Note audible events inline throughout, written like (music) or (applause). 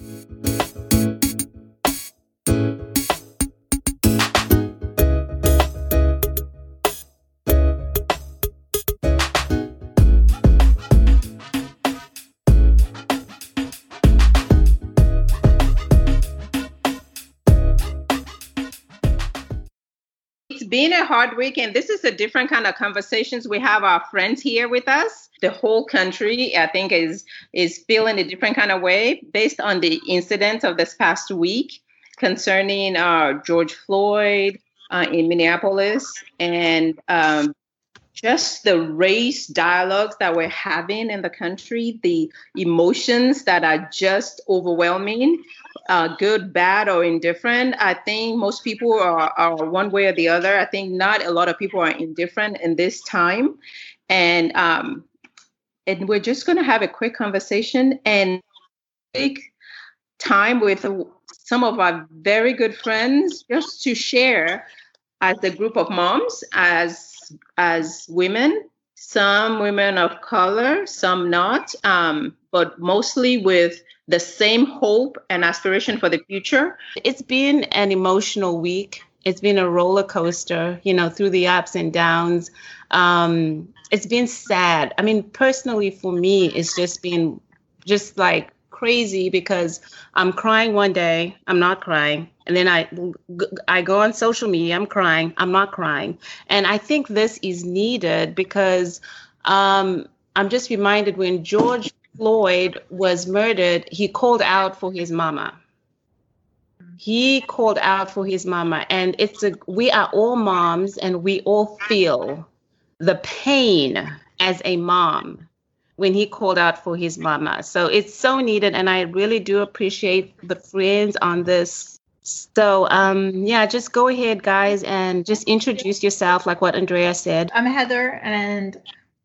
Thank you. Been a hard week, and this is a different kind of conversations. We have our friends here with us. The whole country, I think, is is feeling a different kind of way based on the incidents of this past week concerning uh, George Floyd uh, in Minneapolis and um, just the race dialogues that we're having in the country, the emotions that are just overwhelming, uh, good, bad, or indifferent. I think most people are, are one way or the other. I think not a lot of people are indifferent in this time. And um, and we're just going to have a quick conversation and take time with some of our very good friends just to share as a group of moms, as as women, some women of color, some not, um, but mostly with the same hope and aspiration for the future. It's been an emotional week. It's been a roller coaster, you know, through the ups and downs. Um, it's been sad. I mean, personally, for me, it's just been just like crazy because I'm crying one day, I'm not crying, and then I I go on social media, I'm crying, I'm not crying, and I think this is needed because um, I'm just reminded when George Floyd was murdered, he called out for his mama. He called out for his mama, and it's a we are all moms, and we all feel the pain as a mom when he called out for his mama. So it's so needed, and I really do appreciate the friends on this. So um, yeah, just go ahead, guys, and just introduce yourself, like what Andrea said. I'm Heather, and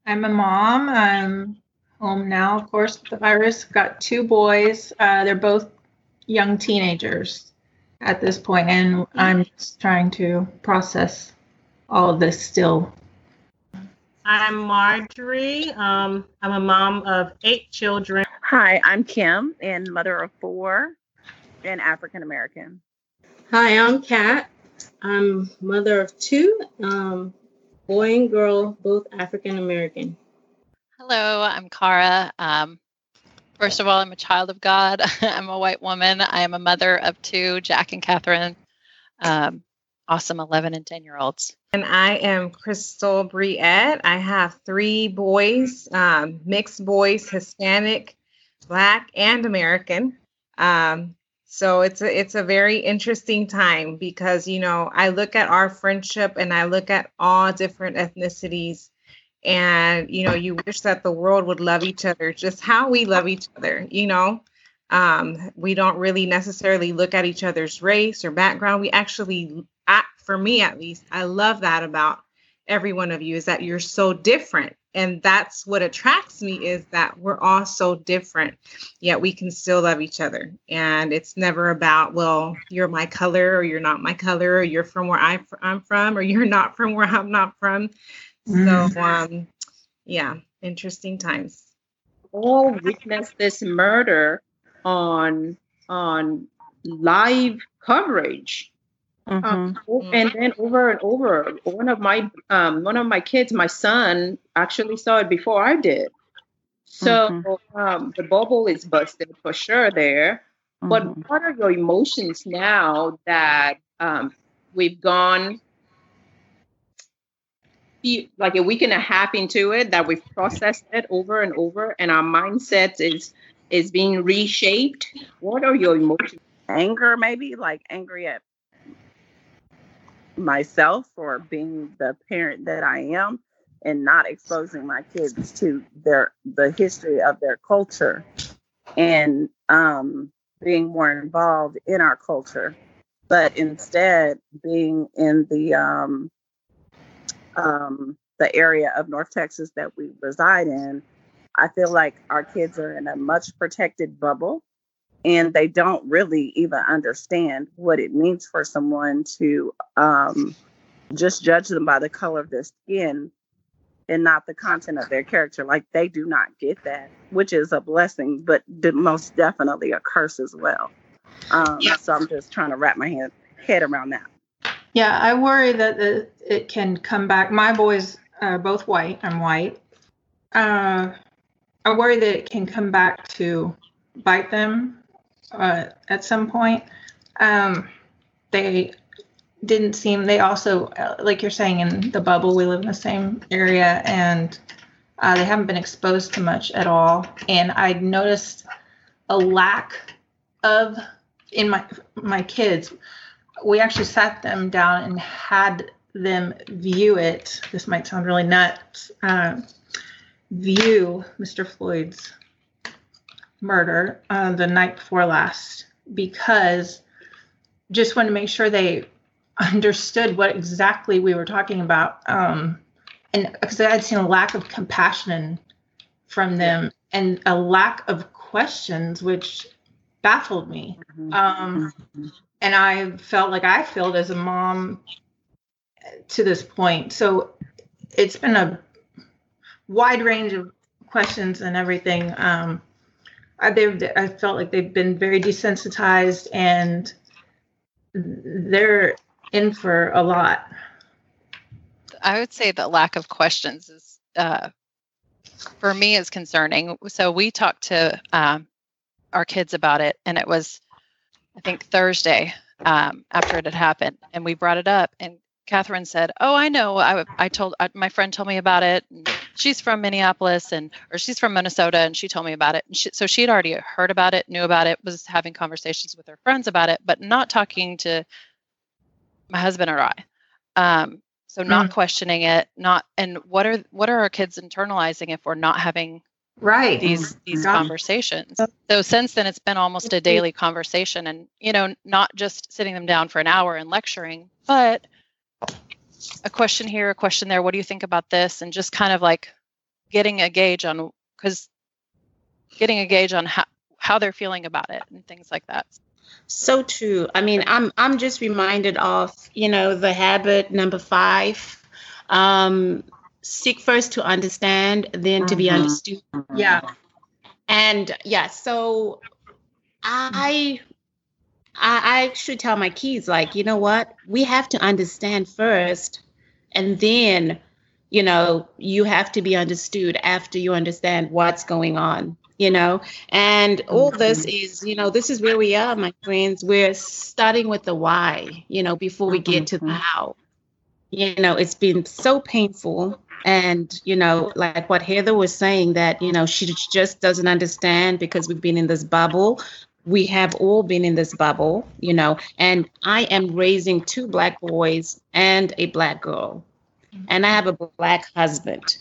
I'm a mom. I'm home now, of course, with the virus. Got two boys. Uh, they're both young teenagers at this point, and I'm just trying to process all of this still. I'm Marjorie. Um, I'm a mom of eight children. Hi, I'm Kim and mother of four and African American. Hi, I'm Kat. I'm mother of two, um, boy and girl, both African American. Hello, I'm Cara. Um, first of all, I'm a child of God. (laughs) I'm a white woman. I am a mother of two, Jack and Catherine. Um, awesome 11 and 10 year olds. And I am Crystal Briette. I have three boys, um, mixed boys, Hispanic, Black, and American. Um, so it's a it's a very interesting time because you know I look at our friendship and I look at all different ethnicities and you know you wish that the world would love each other just how we love each other you know um, we don't really necessarily look at each other's race or background we actually for me at least, I love that about every one of you is that you're so different. And that's what attracts me is that we're all so different, yet we can still love each other. And it's never about, well, you're my color or you're not my color, or you're from where I, am from, or (laughs) you're not from where I'm not from. Mm. So, um, yeah, interesting times. All witnessed this murder on on live coverage Mm-hmm. Um, and then over and over, one of my um, one of my kids, my son, actually saw it before I did. So mm-hmm. um, the bubble is busted for sure there. Mm-hmm. But what are your emotions now that um, we've gone like a week and a half into it, that we've processed it over and over, and our mindset is is being reshaped? What are your emotions? Anger, maybe like angry at myself for being the parent that I am and not exposing my kids to their the history of their culture and um, being more involved in our culture, but instead being in the um, um, the area of North Texas that we reside in, I feel like our kids are in a much protected bubble and they don't really even understand what it means for someone to um, just judge them by the color of their skin and not the content of their character. Like they do not get that, which is a blessing, but most definitely a curse as well. Um, Yeah. So I'm just trying to wrap my head, head around that. Yeah, I worry that the, it can come back. My boys are both white. I'm white. Uh, I worry that it can come back to bite them uh, at some point. Um, they didn't seem. They also, uh, like you're saying, in the bubble, we live in the same area, and uh, they haven't been exposed to much at all. And I noticed a lack of in my my kids we actually sat them down and had them view it. This might sound really nuts. Uh, view Mr. Floyd's murder uh, the night before last because just wanted to make sure they (laughs) understood what exactly we were talking about. Um, and because I had seen a lack of compassion from them and a lack of questions, which baffled me. Um, and I felt like I failed as a mom to this point. So it's been a wide range of questions and everything. Um, I, they've, I felt like they've been very desensitized and they're in for a lot. I would say the lack of questions is, uh, for me, is concerning. So we talked to um, our kids about it, and it was, I think, Thursday um, after it had happened, and we brought it up, and Catherine said, "Oh, I know. I, I told I, my friend told me about it. And she's from Minneapolis, and or she's from Minnesota, and she told me about it. And she, so she had already heard about it, knew about it, was having conversations with her friends about it, but not talking to my husband or I. Um, so not questioning it, not and what are what are our kids internalizing if we're not having Right. these these Yeah. conversations. So since then, it's been almost a daily conversation, and you know, not just sitting them down for an hour and lecturing, but a question here, a question there. What do you think about this? And just kind of like getting a gauge on because getting a gauge on how how they're feeling about it and things like that. So true. I mean, I'm I'm just reminded of, you know, the habit number five. Um, seek first to understand, then to be Mhm. understood. Yeah. And yeah, so I I I should tell my kids, like, you know what? We have to understand first, and then, you know, you have to be understood after you understand what's going on, you know? And all mm-hmm. this is, you know, this is where we are, my friends. We're starting with the why, you know, before we get to the mm-hmm. how. You know, it's been so painful. And, you know, like what Heather was saying, that, you know, she just doesn't understand because we've been in this bubble we have all been in this bubble, you know, and I am raising two black boys and a black girl, and I have a black husband.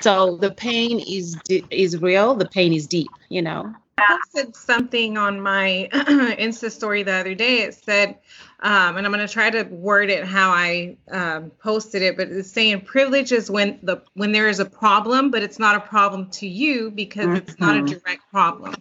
So the pain is is real. The pain is deep, you know. I posted something on my (clears throat) Insta story the other day. It said, um, and I'm going to try to word it how I um, posted it, but it's saying privilege is when the when there is a problem, but it's not a problem to you because it's not a Mhm. direct problem.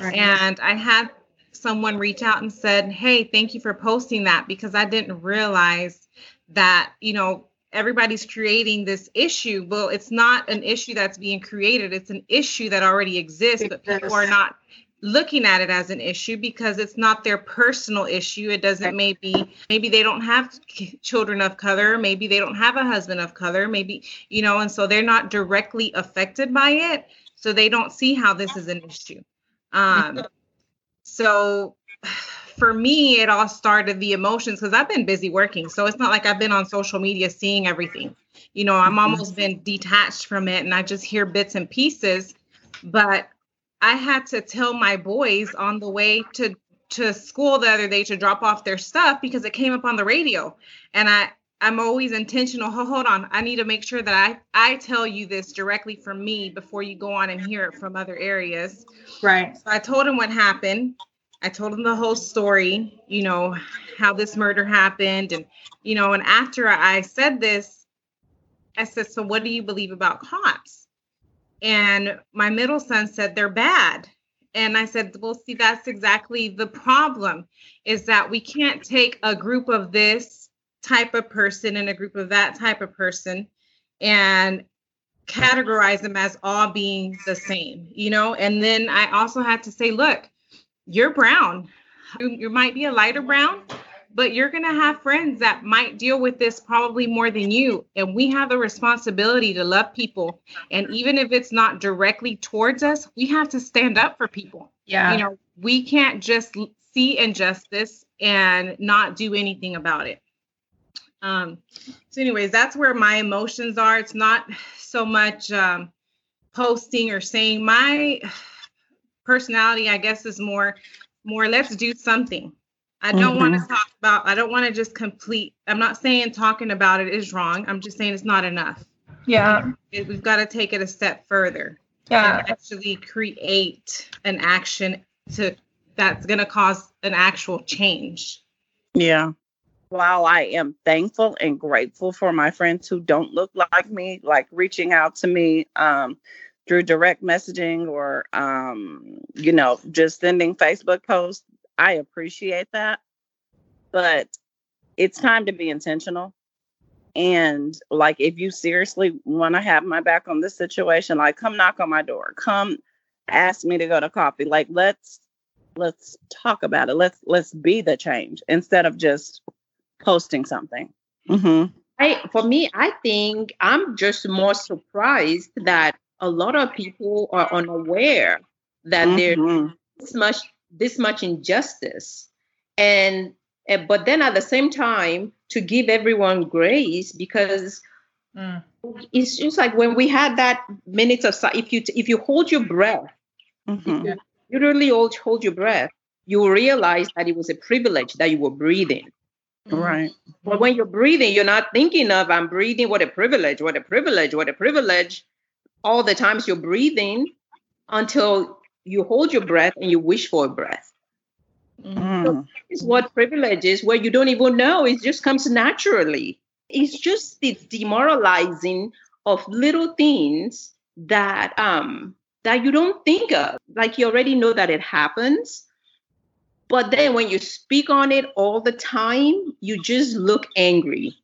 And I had someone reach out and said, "Hey, thank you for posting that because I didn't realize that, you know, everybody's creating this issue. Well, it's not an issue that's being created. It's an issue that already exists, but people are not looking at it as an issue because it's not their personal issue. It doesn't maybe maybe they don't have children of color, maybe they don't have a husband of color, maybe, you know, and so they're not directly affected by it, so they don't see how this is an issue. Um, so for me, it all started the emotions because I've been busy working. So it's not like I've been on social media seeing everything. You know, I'm almost been detached from it and I just hear bits and pieces. But I had to tell my boys on the way to to school the other day to drop off their stuff because it came up on the radio. And I I'm always intentional. Ho- Hold on. I need to make sure that I I tell you this directly from me before you go on and hear it from other areas. Right. So I told him what happened. I told him the whole story, you know, how this murder happened. And, you know, and after I said this, I said, So what do you believe about cops? And my middle son said, They're bad. And I said, Well, see, that's exactly the problem is that we can't take a group of this type of person and a group of that type of person and categorize them as all being the same, you know? And then I also had to say, look, you're brown. You, you might be a lighter brown, but you're going to have friends that might deal with this probably more than you. And we have the responsibility to love people. And even if it's not directly towards us, we have to stand up for people. Yeah. You know, we can't just see injustice and not do anything about it. Um, so, anyways, that's where my emotions are. It's not so much um, posting or saying my personality. I guess is more, more. Let's do something. I don't want to talk about. I don't want to just complete. I'm not saying talking about it is wrong. I'm just saying it's not enough. Yeah. It, we've got to take it a step further Yeah. actually create an action to that's going to cause an actual change. Yeah. While I am thankful and grateful for my friends who don't look like me, like reaching out to me um, through direct messaging or, um, you know, just sending Facebook posts, I appreciate that. But it's time to be intentional. And like, if you seriously want to have my back on this situation, like, come knock on my door, come ask me to go to coffee. Like, let's let's talk about it. Let's let's be the change instead of just posting something. Mm-hmm. I, for me, I think I'm just more surprised that a lot of people are unaware that there's Mhm. this much this much injustice, and but then at the same time to give everyone grace because Mm. it's just like when we had that minutes of if you if you hold your breath, Mhm. literally hold hold your breath, you realize that it was a privilege that you were breathing. Right. But when you're breathing, you're not thinking of I'm breathing. What a privilege! What a privilege! What a privilege! All the times you're breathing until you hold your breath and you wish for a breath. Mm. Is what privilege is, where you don't even know. It just comes naturally. It's just the demoralizing of little things that um that you don't think of. Like you already know that it happens. But then when you speak on it all the time, you just look angry.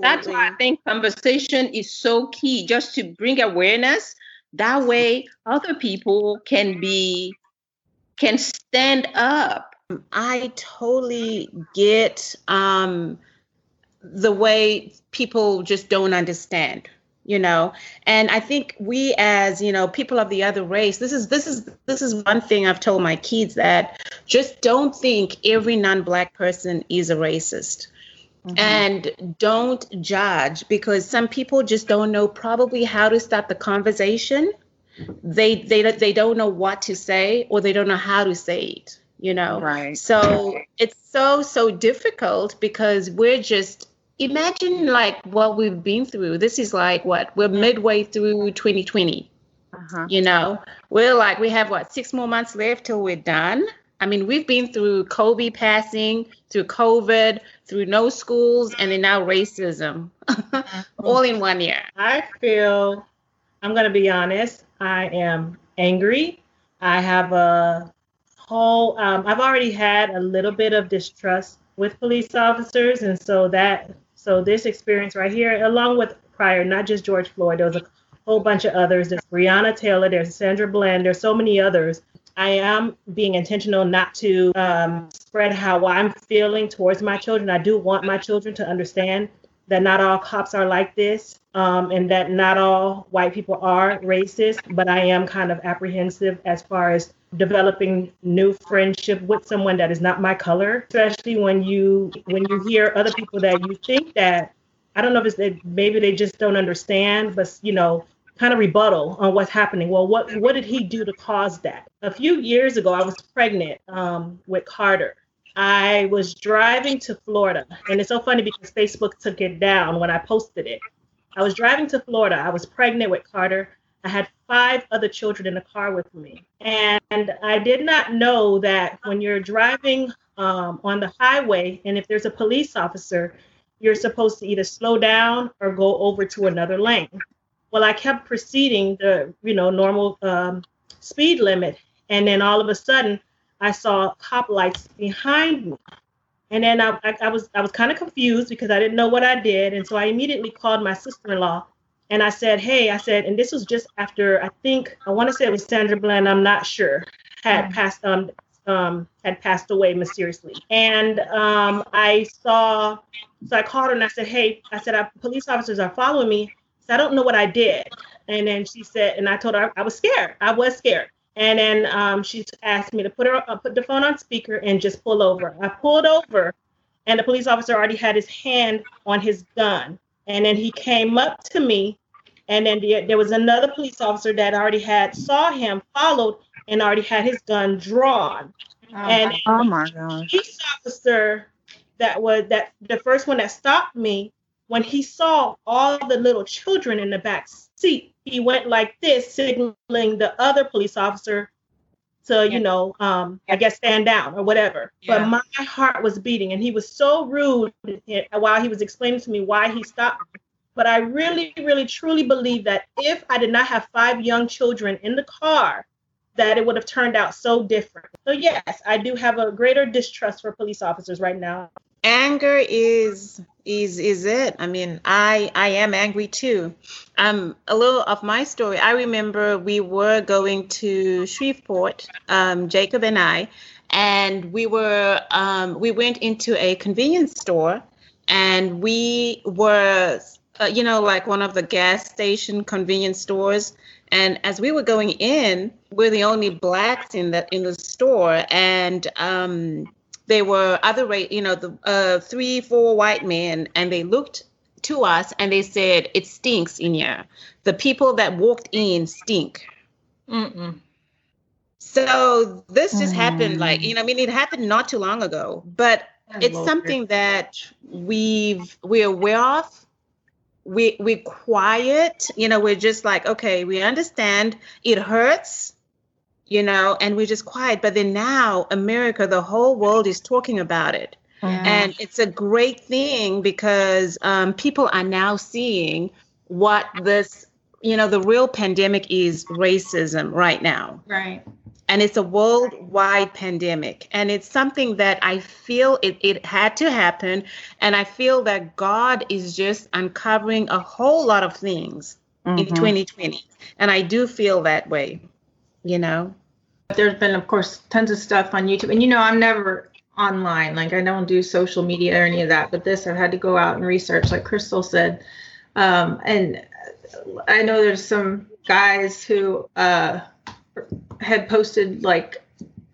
That's why I think conversation is so key, just to bring awareness. That way, other people can be can stand up. I totally get um, the way people just don't understand, you know. And I think we, as you know, people of the other race, this is this is this is one thing I've told my kids that just don't think every non-black person is a racist. Mm-hmm. And don't judge because some people just don't know probably how to start the conversation. They they they don't know what to say or they don't know how to say it, you know. Right. So it's so so difficult because we're just imagine like what we've been through. This is like what we're midway through 2020. Uh-huh. You know, we're like we have what six more months left till we're done. I mean, we've been through Kobe passing, through COVID, through no schools, and then now racism, (laughs) all in one year. I feel, I'm going to be honest, I am angry. I have a whole, um, I've already had a little bit of distrust with police officers. And so that, so this experience right here, along with prior, not just George Floyd, there was a whole bunch of others. There's Breonna Taylor, there's Sandra Bland, there's so many others. I am being intentional not to um, spread how I'm feeling towards my children. I do want my children to understand that not all cops are like this um, and that not all white people are racist, but I am kind of apprehensive as far as developing new friendship with someone that is not my color, especially when you when you hear other people that you think that I don't know if it's that maybe they just don't understand, but you know, kind of rebuttal on what's happening. Well, what what did he do to cause that? A few years ago, I was pregnant um, with Carter. I was driving to Florida, and it's so funny because Facebook took it down when I posted it. I was driving to Florida. I was pregnant with Carter. I had five other children in the car with me, and I did not know that when you're driving um, on the highway, and if there's a police officer, you're supposed to either slow down or go over to another lane. Well i kept proceeding the you know normal um, speed limit. And then all of a sudden i saw cop lights behind me. And then i, I, I was i was kind of confused because i didn't know what i did. And so i immediately called my sister-in-law and I said, "Hey," I said, and this was just after I think I want to say it was Sandra Bland. I'm not sure had passed um um had passed away mysteriously, and um I saw so I called her and I said, "Hey," I said, "Our police officers are following me." So I don't know what I did, and then she said, and I told her I, I was scared. I was scared. And then um, she asked me to put her uh, put the phone on speaker and just pull over. I pulled over, and the police officer already had his hand on his gun. And then he came up to me, and then the, there was another police officer that already had saw him, followed, and already had his gun drawn. Oh, and Oh my gosh. police officer that was that the first one that stopped me when he saw all the little children in the back seat he went like this signaling the other police officer to you know um i guess stand down or whatever Yeah. but my heart was beating and he was so rude while he was explaining to me why he stopped but i really really truly believe that if i did not have five young children in the car that it would have turned out so different. So yes, I do have a greater distrust for police officers right now. Anger is is is it? I mean i i am angry too. Um a little of my story. I remember we were going to shreveport um jacob and i and we were um we went into a convenience store and we were uh, you know like one of the gas station convenience stores. And as we were going in we're the only blacks in that in the store. And um there were other you know the uh, three four white men and they looked to us and they said it stinks in here the people that walked in stink Mm-mm. so this just happened like Mm. you know i mean it happened not too long ago but it's Lord. something that we've we're aware of we we're quiet you know we're just like okay we understand it hurts you know and we're just quiet. But then now america the whole world is talking about it. And it's a great thing because um, people are now seeing what this you know the real pandemic is racism right now. Right. and it's a worldwide pandemic. And it's something that i feel it, it had to happen. And i feel that god is just uncovering a whole lot of things in Mhm. 2020 and i do feel that way you know There's been, of course, tons of stuff on YouTube, and you know, I'm never online. Like, I don't do social media or any of that. But this, I've had to go out and research, like Crystal said. Um, and I know there's some guys who uh, had posted like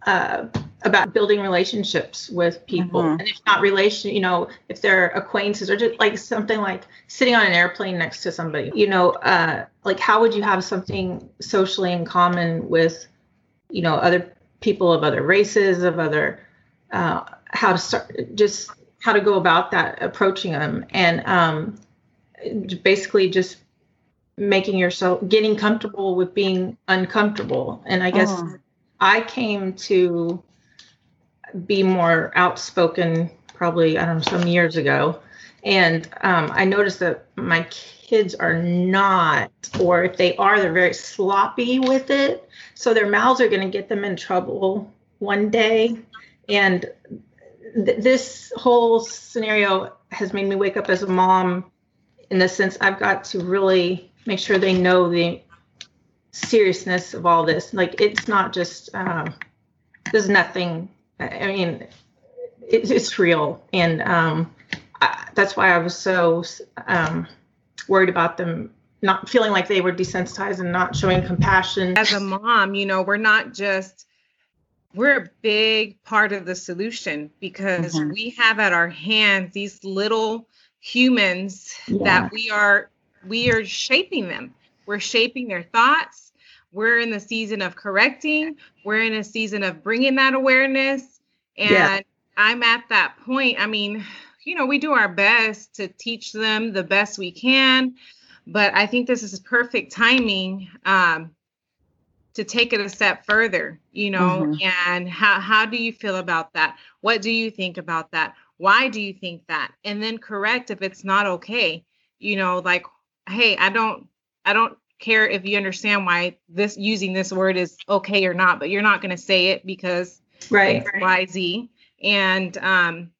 uh, about building relationships with people, Mhm. and if not relation, you know, if they're acquaintances or just like something like sitting on an airplane next to somebody, you know, uh, like how would you have something socially in common with, you know, other people of other races, of other, uh, how to start, just how to go about that, approaching them, and um, basically just making yourself getting comfortable with being uncomfortable. And I guess Mhm. I came to be more outspoken probably I don't know some years ago, and um, I noticed that my kids are not, or if they are, they're very sloppy with it. So their mouths are going to get them in trouble one day, and th- this whole scenario has made me wake up as a mom in the sense I've got to really make sure they know the seriousness of all this. Like it's not just um, there's nothing. I I mean, it, it's real, and um, I, that's why I was so um, worried about them not feeling like they were desensitized and not showing compassion. as a mom, you know, we're not just we're a big part of the solution because Mhm. we have at our hands these little humans Yeah. that we are we are shaping them. We're shaping their thoughts. We're in the season of correcting. We're in a season of bringing that awareness and Yeah. I'm at that point. I mean, you know, we do our best to teach them the best we can, but I think this is perfect timing um, to take it a step further. You know, and how how do you feel about that? What do you think about that? Why do you think that? And then correct if it's not okay. You know, like, hey, I don't, I don't care if you understand why this using this word is okay or not, but you're not going to say it because Right. Y, Z. And um,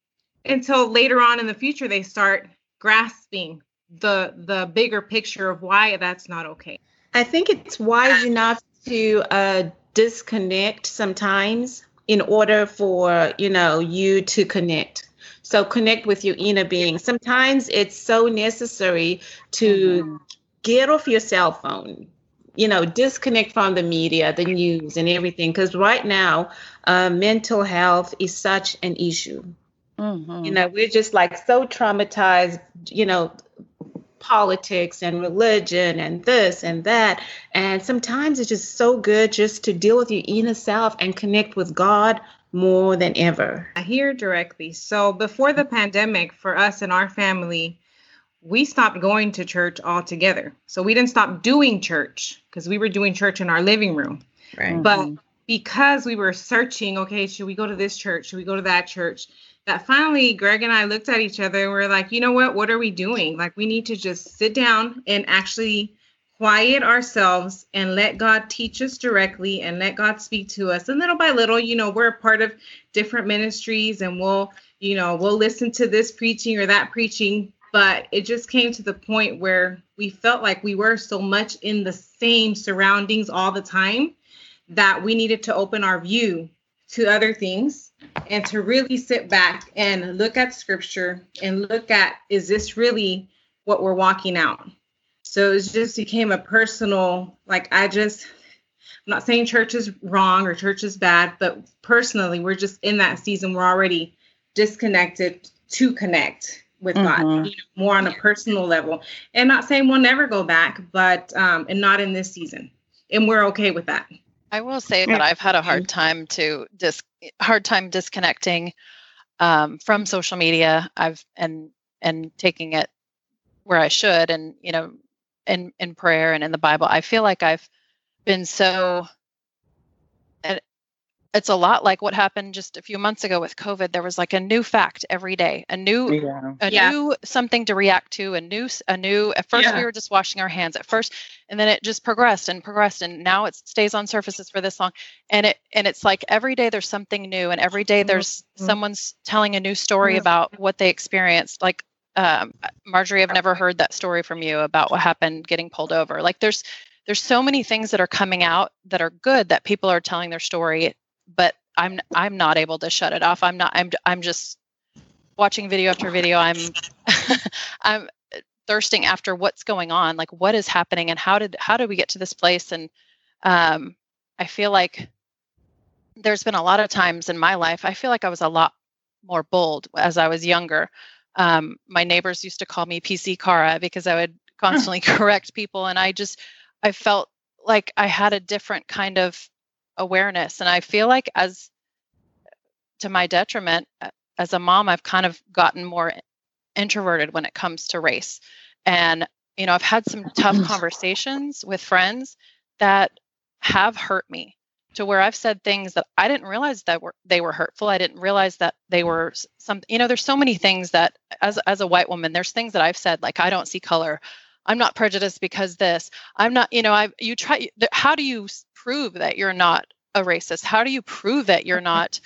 until later on in the future, they start grasping the the bigger picture of why that's not okay. I think it's wise enough to uh, disconnect sometimes in order for you know you to connect. So connect with your inner being. Sometimes it's so necessary to mm-hmm. get off your cell phone. You know, disconnect from the media, the news, and everything. Because right now, uh, mental health is such an issue. Mm-hmm. You know, we're just like so traumatized. You know, politics and religion and this and that. And sometimes it's just so good just to deal with your inner self and connect with God more than ever. I hear directly. So before the pandemic, for us and our family, we stopped going to church altogether. So we didn't stop doing church because we were doing church in our living room. Right. But mm-hmm. because we were searching, okay, should we go to this church? Should we go to that church? that finally Greg and I looked at each other and we're like, you know what? What are we doing? Like, we need to just sit down and actually quiet ourselves and let God teach us directly and let God speak to us. And little by little, you know, we're a part of different ministries and we'll, you know, we'll listen to this preaching or that preaching. But it just came to the point where we felt like we were so much in the same surroundings all the time that we needed to open our view to other things and to really sit back and look at scripture and look at is this really what we're walking out? So it just became a personal like i just i'm not saying church is wrong or church is bad but personally we're just in that season we're already disconnected to connect with mm-hmm. god you know, more on a personal level and not saying we'll never go back but um and not in this season and we're okay with that I will say that I've had a hard time to dis hard time disconnecting um, from social media. I've and and taking it where I should, and you know, in in prayer and in the Bible. I feel like I've been so it's a lot like what happened just a few months ago with COVID. There was like a new fact every day, a new, yeah. a yeah. new something to react to, a new, a new. At first, yeah. we were just washing our hands at first, and then it just progressed and progressed, and now it stays on surfaces for this long. And it, and it's like every day there's something new, and every day there's mm-hmm. someone's telling a new story mm-hmm. about what they experienced. Like um, Marjorie, I've never heard that story from you about what happened getting pulled over. Like there's there's so many things that are coming out that are good that people are telling their story but I'm I'm not able to shut it off. I'm not I'm I'm just watching video after video. I'm (laughs) I'm thirsting after what's going on, like what is happening and how did how did we get to this place and um I feel like there's been a lot of times in my life I feel like I was a lot more bold as I was younger. Um, my neighbors used to call me PC Cara because I would constantly (laughs) correct people and I just I felt like I had a different kind of awareness. And i feel like as to my detriment uh, as a mom i've kind of gotten more introverted when it comes to race. And you know i've had some tough conversations with friends that have hurt me to where i've said things that i didn't realize that were they were hurtful. I didn't realize that they were some you know there's so many things that as as a white woman there's things that i've said like i don't see color i'm not prejudiced because this i'm not you know i you try how do you prove that you're not a racist? How do you prove that you're (laughs) not?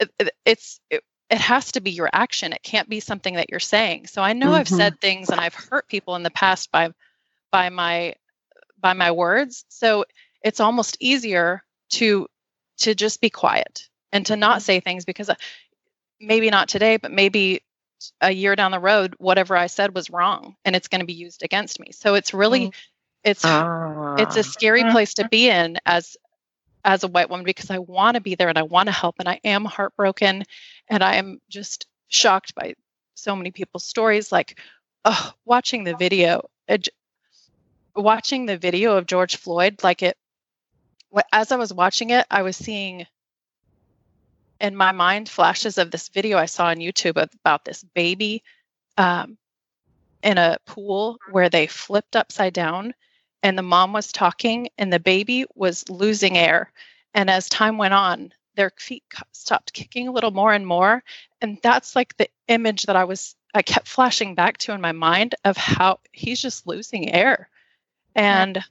It, it's it, it has to be your action. It can't be something that you're saying. So I know mm-hmm. I've said things and I've hurt people in the past by by my by my words. So it's almost easier to to just be quiet and to not say things because uh, maybe not today, but maybe a year down the road, whatever I said was wrong and it's going to be used against me. So it's really, mm. it's, it's a scary ah. place to be in as, as a white woman because I want to be there and I want to help and I am heartbroken and I am just shocked by so many people's stories like oh, watching the video it, watching the video of George Floyd like it as I was watching it I was seeing in my mind flashes of this video I saw on YouTube about this baby um, in a pool where they flipped upside down and the mom was talking and the baby was losing air. And as time went on their feet stopped kicking a little more and more and that's like the image that i was i kept flashing back to in my mind of how he's just losing air. And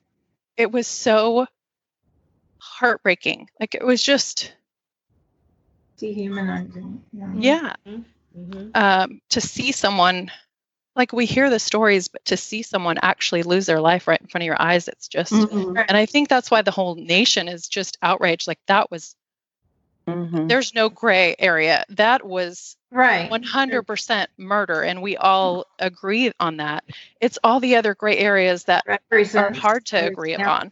it was so heartbreaking. Like it was just dehumanizing yeah, yeah. Mm-hmm. Um, to see someone like we hear the stories, but to see someone actually lose their life right in front of your eyes, it's just, Mhm. and I think that's why the whole nation is just outraged. Like that was, Mhm. there's no gray area. That was Right. 100% murder, and we all agree on that. It's all the other gray areas that are hard to agree Yeah. upon.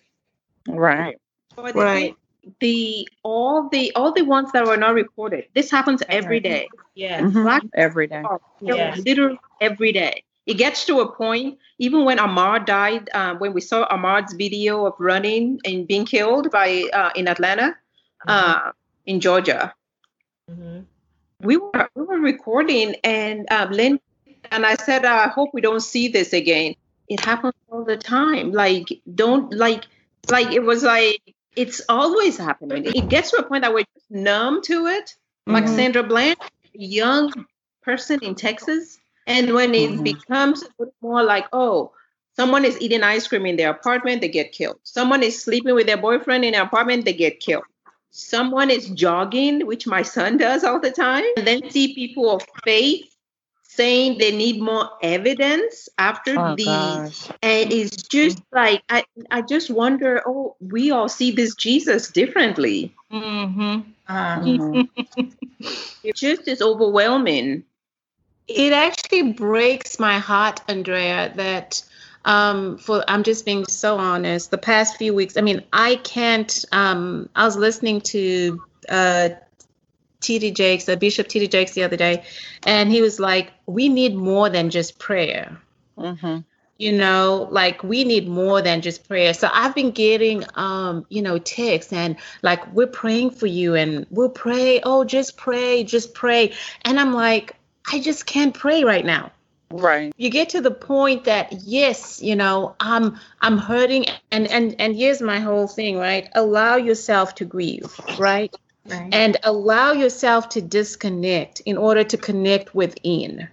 Right. Right. Thing- The all the all the ones that were not reported. This happens every day. Yes. Mhm. Black Every day. are killed Yes. literally every day. It gets to a point, even when Ahmaud died, uh, when we saw Ahmaud's video of running and being killed by uh, in Atlanta, uh, in Georgia, hmm we were we were recording, and um, Lynn and I said, I hope we don't see this again. It happens all the time. Like don't like like it was like it's always happening. It gets to a point that we're just numb to it. Like Mhm. Sandra Bland, a young person in Texas. And when it Mhm. becomes more like, oh, someone is eating ice cream in their apartment, they get killed. Someone is sleeping with their boyfriend in their apartment, they get killed. Someone is jogging, which my son does all the time, and then see people of faith saying they need more evidence after Oh the gosh. and it's just like I, I just wonder oh we all see this jesus differently Mm-hmm. Um, Mhm. (laughs) it just is overwhelming it actually breaks my heart, Andrea, that um for I'm just being so honest, the past few weeks, I mean, I can't um I was listening to uh TD Jakes, uh, Bishop TD Jakes the other day, and he was like, We need more than just prayer. Mhm. you know like we need more than just prayer so i've been getting um you know texts and like we're praying for you and we'll pray oh just pray just pray and i'm like i just can't pray right now Right. you get to the point that yes you know i'm i'm hurting and and and here's my whole thing right allow yourself to grieve right right. and allow yourself to disconnect in order to connect within.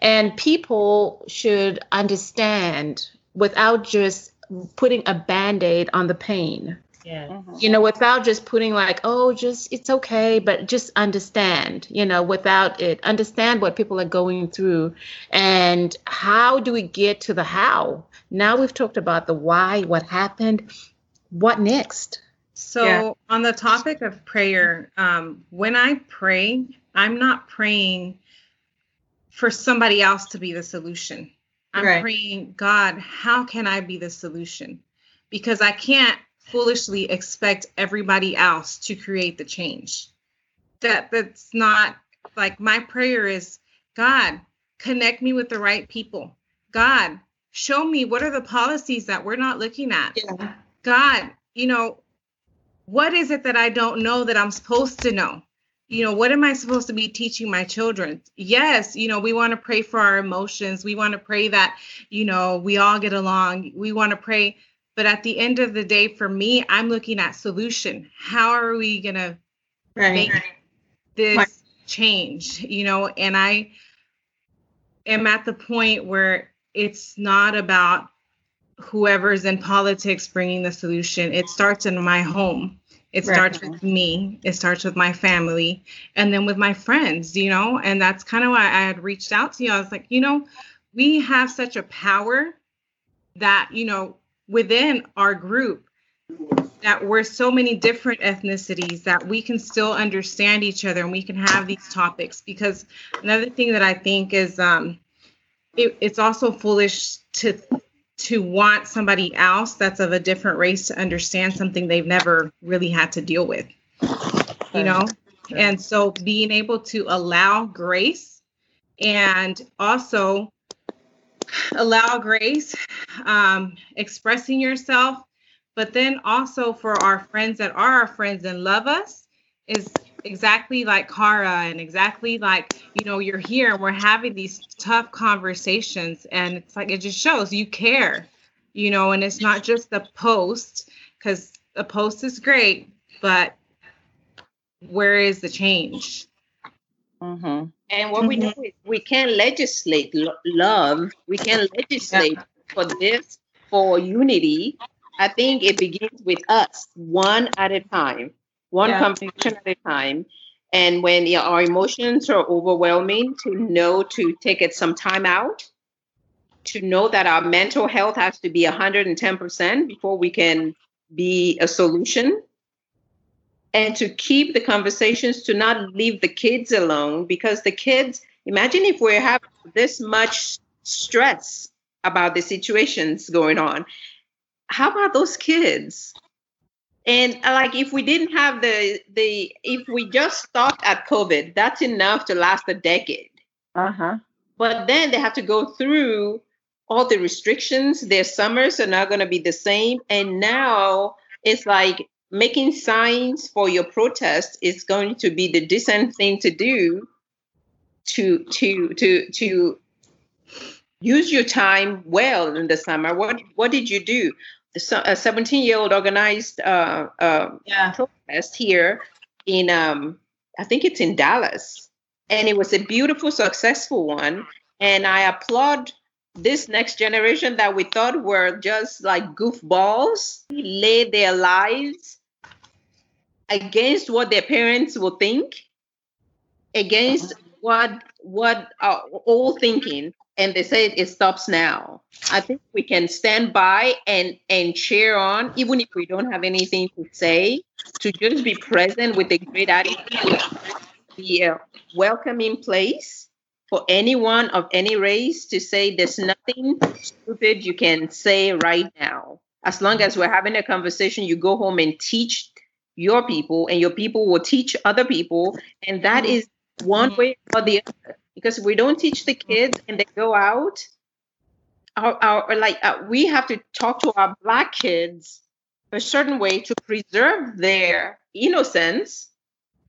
And people should understand without just putting a band aid on the pain. Yes. Mhm. You know, without just putting like, oh, just it's okay, but just understand, you know, without it, understand what people are going through and how do we get to the how. Now we've talked about the why, what happened, what next? So, Yeah. on the topic of prayer, um, when I pray, I'm not praying for somebody else to be the solution. I'm Right. praying, God, how can I be the solution? Because I can't foolishly expect everybody else to create the change. That that's not like my prayer is, God, connect me with the right people. God, show me what are the policies that we're not looking at. Yeah. God, you know, what is it that I don't know that I'm supposed to know? You know, what am I supposed to be teaching my children? Yes, you know, we want to pray for our emotions. We want to pray that, you know, we all get along. We want to pray. But at the end of the day, for me, I'm looking at solution. How are we going to Right. make this Right. change you know and i am at the point where it's not about whoever's in politics bringing the solution it starts in my home. It Right. starts with me. It starts with my family and then with my friends you know? And that's kind of why i had reached out to you. I was like you know we have such a power that you know within our group that we're so many different ethnicities that we can still understand each other and we can have these topics. Because another thing that i think is um it, it's also foolish to to want somebody else that's of a different race to understand something they've never really had to deal with you know? And so being able to allow grace and also allow grace um, expressing yourself but then also for our friends that are our friends and love us is exactly like Cara and exactly like you know you're here and we're having these tough conversations. And it's like it just shows you care you know and it's not just the post because the post is great but where is the change? Mhm. and what we know is we can't legislate lo- love. We can't legislate for this for unity. I think it begins with us one at a time one Yeah. conversation at a time. And when our emotions are overwhelming to know to take it some time out to know that our mental health has to be 110% before we can be a solution. And to keep the conversations to not leave the kids alone because the kids imagine if we have this much stress about the situations going on. How about those kids and uh, like if we didn't have the the if we just stopped at covid that's enough to last a decade. Uh-huh. but then they have to go through all the restrictions. Their summers are not going to be the same. And now it's like making signs for your protest is going to be the decent thing to do to to to to use your time well in the summer. What what did you do A 17 year old organized uh, uh, Yeah. protest here in um I think it's in Dallas. And it was a beautiful, successful one. And I applaud this next generation that we thought were just like goofballs, laid their lives against what their parents will think, against what what our old thinking, and they said it stops now. I think we can stand by and and cheer on, even if we don't have anything to say, to just be present with a great attitude, be a uh, welcoming place for anyone of any race to say there's nothing stupid you can say right now. As long as we're having a conversation, you go home and teach your people, and your people will teach other people, and that is one way or the other. Because if we don't teach the kids and they go out, our, our like uh, we have to talk to our black kids a certain way to preserve their innocence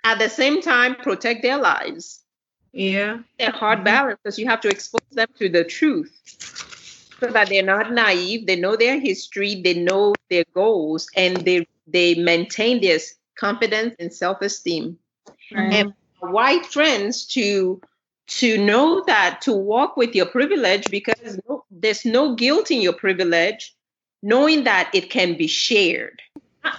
at the same time protect their lives Yeah. a hard balance because you have to expose them to the truth so that they're not naive they know their history they know their goals and they they maintain their confidence and self-esteem Right. and white friends to to know that to walk with your privilege because no, there's no guilt in your privilege knowing that it can be shared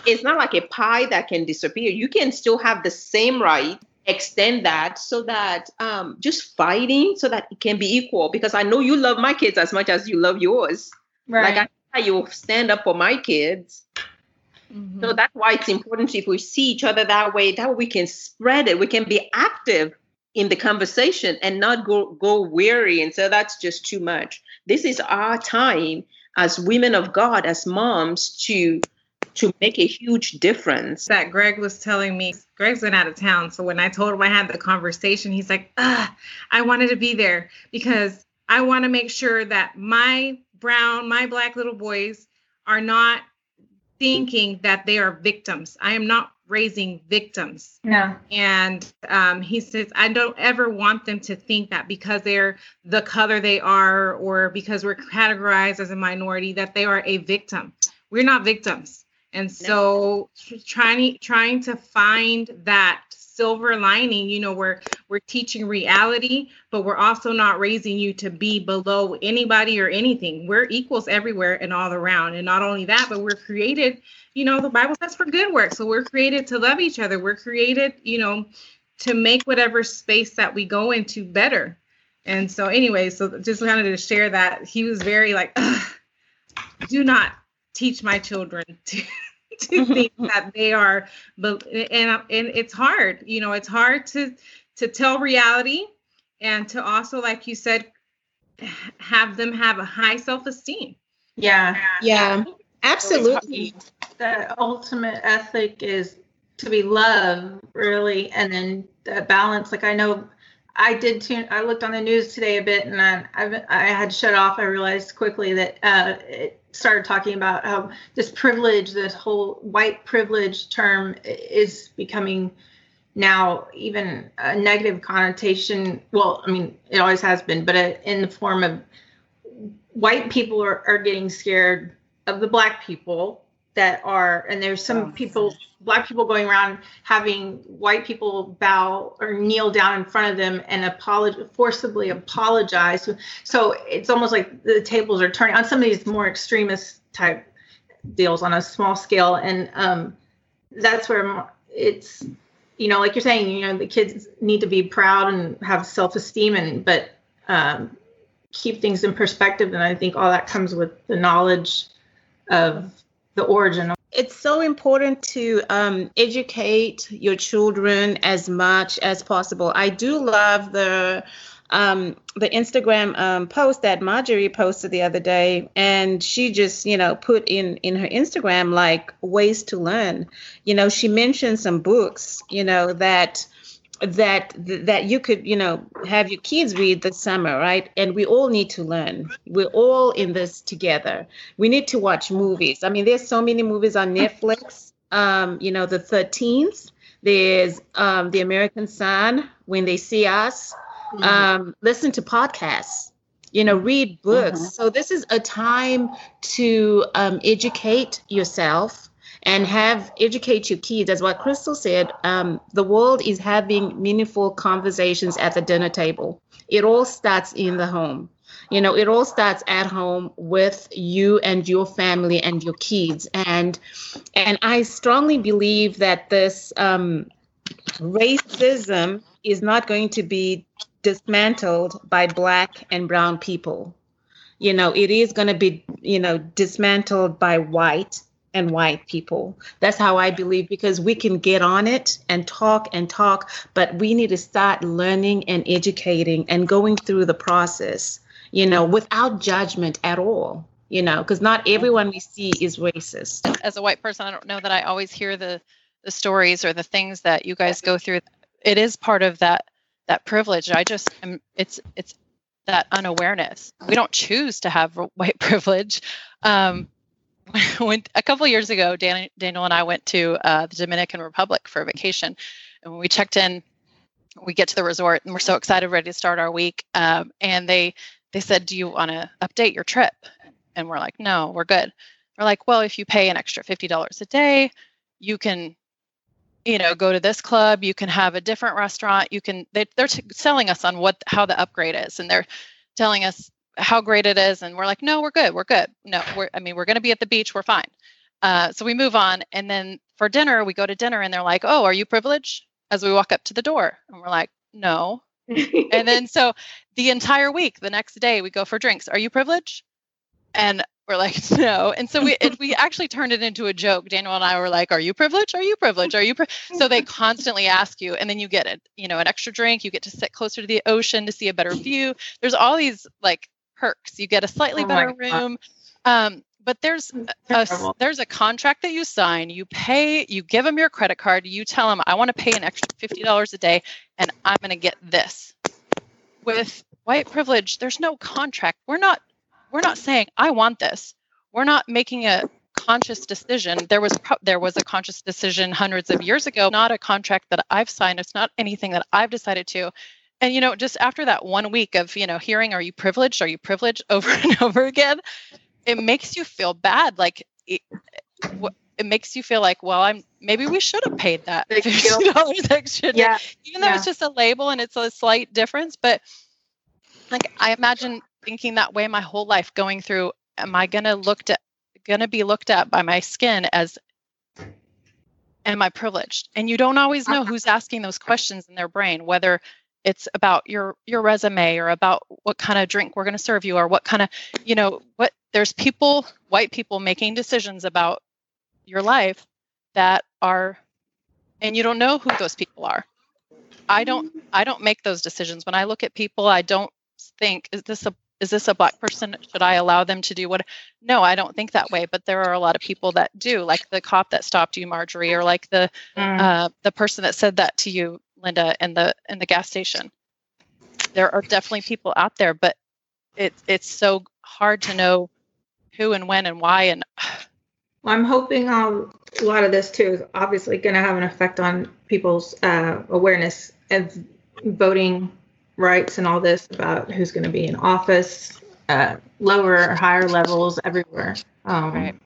it's not like a pie that can disappear you can still have the same right extend that so that um, just fighting so that it can be equal because i know you love my kids as much as you love yours right. like i you stand up for my kids Mhm. so that's why it's important if we see each other that way, that we can spread it. We can be active in the conversation and not go go weary and say that's just too much. This is our time as women of God, as moms, to to make a huge difference. that Greg was telling me. Greg's been out of town, so when I told him I had the conversation, he's like, "Ah, I wanted to be there because I want to make sure that my brown, my black little boys are not thinking that they are victims. I am not raising victims." Yeah. And um, he says, I don't ever want them to think that because they're the color they are or because we're categorized as a minority, that they are a victim. We're not victims. And so tr- trying trying to find that silver lining, you know, we're we're teaching reality, but we're also not raising you to be below anybody or anything. We're equals everywhere and all around. And not only that, but we're created, you know, the Bible says for good work. So we're created to love each other. We're created, you know, to make whatever space that we go into better. And so anyway, so just wanted to share that he was very like, do not teach my children to (laughs) to think (laughs) that they are but and and it's hard you know it's hard to to tell reality and to also like you said have them have a high self-esteem Yeah. Yeah, absolutely. The ultimate ethic is to be loved, really, and then the balance. Like I know, I did tune. I looked on the news today a bit, and I I, had shut off. I realized quickly that uh, it started talking about how this privilege, this whole white privilege term, is becoming now even a negative connotation. Well, I mean, it always has been, but uh in the form of white people are, are getting scared of the black people that are and there's some people black people going around having white people bow or kneel down in front of them and apologize forcibly apologize so it's almost like the tables are turning on some of these more extremist type deals on a small scale and um that's where it's you know like you're saying you know the kids need to be proud and have self-esteem and but um keep things in perspective. And I think all that comes with the knowledge of the origin. It's so important to um, educate your children as much as possible. I do love the um, the Instagram um, post that Marjorie posted the other day, and she just, you know, put in in her Instagram like ways to learn. You know, she mentioned some books, you know, that that that you could you know have your kids read this summer right? And we all need to learn. We're all in this together. We need to watch movies. I mean there's so many movies on netflix. Um you know the 13th there's um the american son when they see us. Mm-hmm. um listen to podcasts. You know read books. Mm-hmm. so this is a time to um, educate yourself and have educate your kids. As what crystal said um, the world is having meaningful conversations at the dinner table. It all starts in the home. You know it all starts at home with you and your family and your kids. And and i strongly believe that this um, racism is not going to be dismantled by black and brown people. You know it is going to be you know dismantled by white and white people. That's how I believe because we can get on it and talk and talk, but we need to start learning and educating and going through the process, you know, without judgment at all, you know, because not everyone we see is racist. As a white person, I don't know that I always hear the the stories or the things that you guys go through. It is part of that that privilege. I just am it's it's that unawareness. We don't choose to have white (laughs) privilege. Um, (laughs) when a couple years ago, Dan, Daniel and I went to uh, the Dominican Republic for a vacation, and when we checked in, we get to the resort and we're so excited, ready to start our week. Um, and they they said, "Do you want to update your trip?" And we're like, "No, we're good." We're like, "Well, if you pay an extra fifty dollars a day, you can." you know go to this club you can have a different restaurant you can they, they're t- selling us on what how the upgrade is and they're telling us how great it is and we're like no we're good we're good. No we're i mean we're going to be at the beach we're fine. Uh, so we move on and then for dinner we go to dinner and they're like oh are you privileged? As we walk up to the door and we're like no. And then so the entire week the next day we go for drinks. Are you privileged? And we're like (laughs) no. And so we we actually turned it into a joke. Daniel and i were like are you privileged? Are you privileged? Are you pri-? so they constantly ask you and then you get it you know an extra drink you get to sit closer to the ocean to see a better view. There's all these like perks. You get a slightly oh better room. Um, but there's a, there's a contract that you sign. You pay. You give them your credit card. You tell them, I want to pay an extra fifty dollars a day, and I'm going to get this. With white privilege, there's no contract. We're not we're not saying I want this. We're not making a conscious decision. There was pro- there was a conscious decision hundreds of years ago. Not a contract that I've signed. It's not anything that I've decided to and you know just after that one week of you know hearing are you privileged? Are you privileged? (laughs) over and over again it makes you feel bad. Like it, it makes you feel like well i'm maybe we should have paid that $50 (laughs) extra yeah. even though yeah. it's just a label and it's a slight difference but like i imagine thinking that way my whole life going through am i going to looked at going to be looked at by my skin as am i privileged? And you don't always know uh-huh. who's asking those questions in their brain whether it's about your your resume or about what kind of drink we're going to serve you or what kind of you know what there's people white people making decisions about your life that are and you don't know who those people are. I don't i don't make those decisions. When i look at people i don't think is this a is this a black person should i allow them to do what no i don't think that way but there are a lot of people that do like the cop that stopped you marjorie or like the mm. uh, the person that said that to you Linda, in the in the gas station. There are definitely people out there, but it's it's so hard to know who and when and why. And (sighs) well, I'm hoping um, a lot of this too is obviously going to have an effect on people's uh, awareness of voting rights and all this about who's going to be in office, uh, lower or higher levels everywhere, um, right.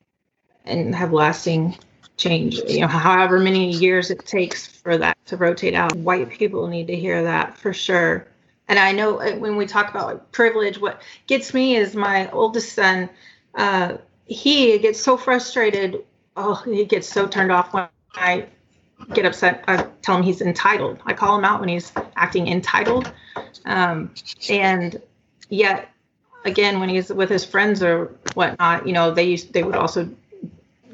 and have lasting change. You know, however many years it takes for that to rotate out. White people need to hear that for sure. And I know uh, when we talk about like privilege, what gets me is my oldest son. Uh, he gets so frustrated. Oh, he gets so turned off when I get upset. I tell him he's entitled. I call him out when he's acting entitled. Um, and yet again, when he's with his friends or whatnot, you know, they used they would also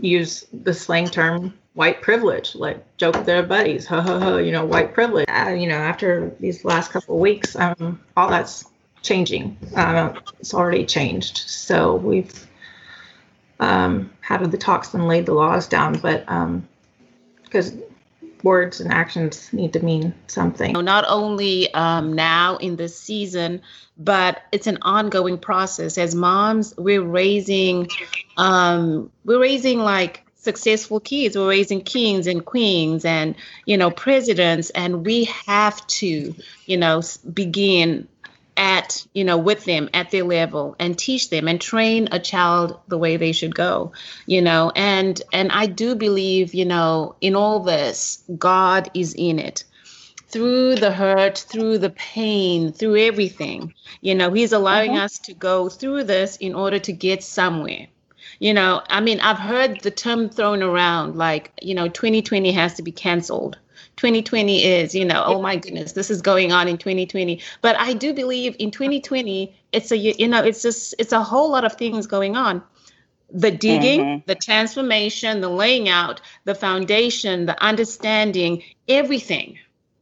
use the slang term white privilege, like joke with their buddies, ha ha ha, you know, white privilege. Uh, you know, after these last couple of weeks, um, all that's changing. Uh, it's already changed. So we've um, had the talks and laid the laws down, but because um, words and actions need to mean something. Not only um, now in this season, but it's an ongoing process. As moms, we're raising, um, we're raising like successful kids. We're raising kings and queens and you know presidents, and we have to, you know, begin at you know with them at their level and teach them and train a child the way they should go you know and and i do believe you know in all this god is in it. Through the hurt through the pain through everything you know he's allowing mm-hmm. us to go through this in order to get somewhere. You know i mean i've heard the term thrown around like you know 2020 has to be canceled 2020 is, you know, oh my goodness, this is going on in 2020. But I do believe in 2020, it's a, you know, it's just, it's a whole lot of things going on. The digging, mm-hmm. the transformation, the laying out, the foundation, the understanding, everything,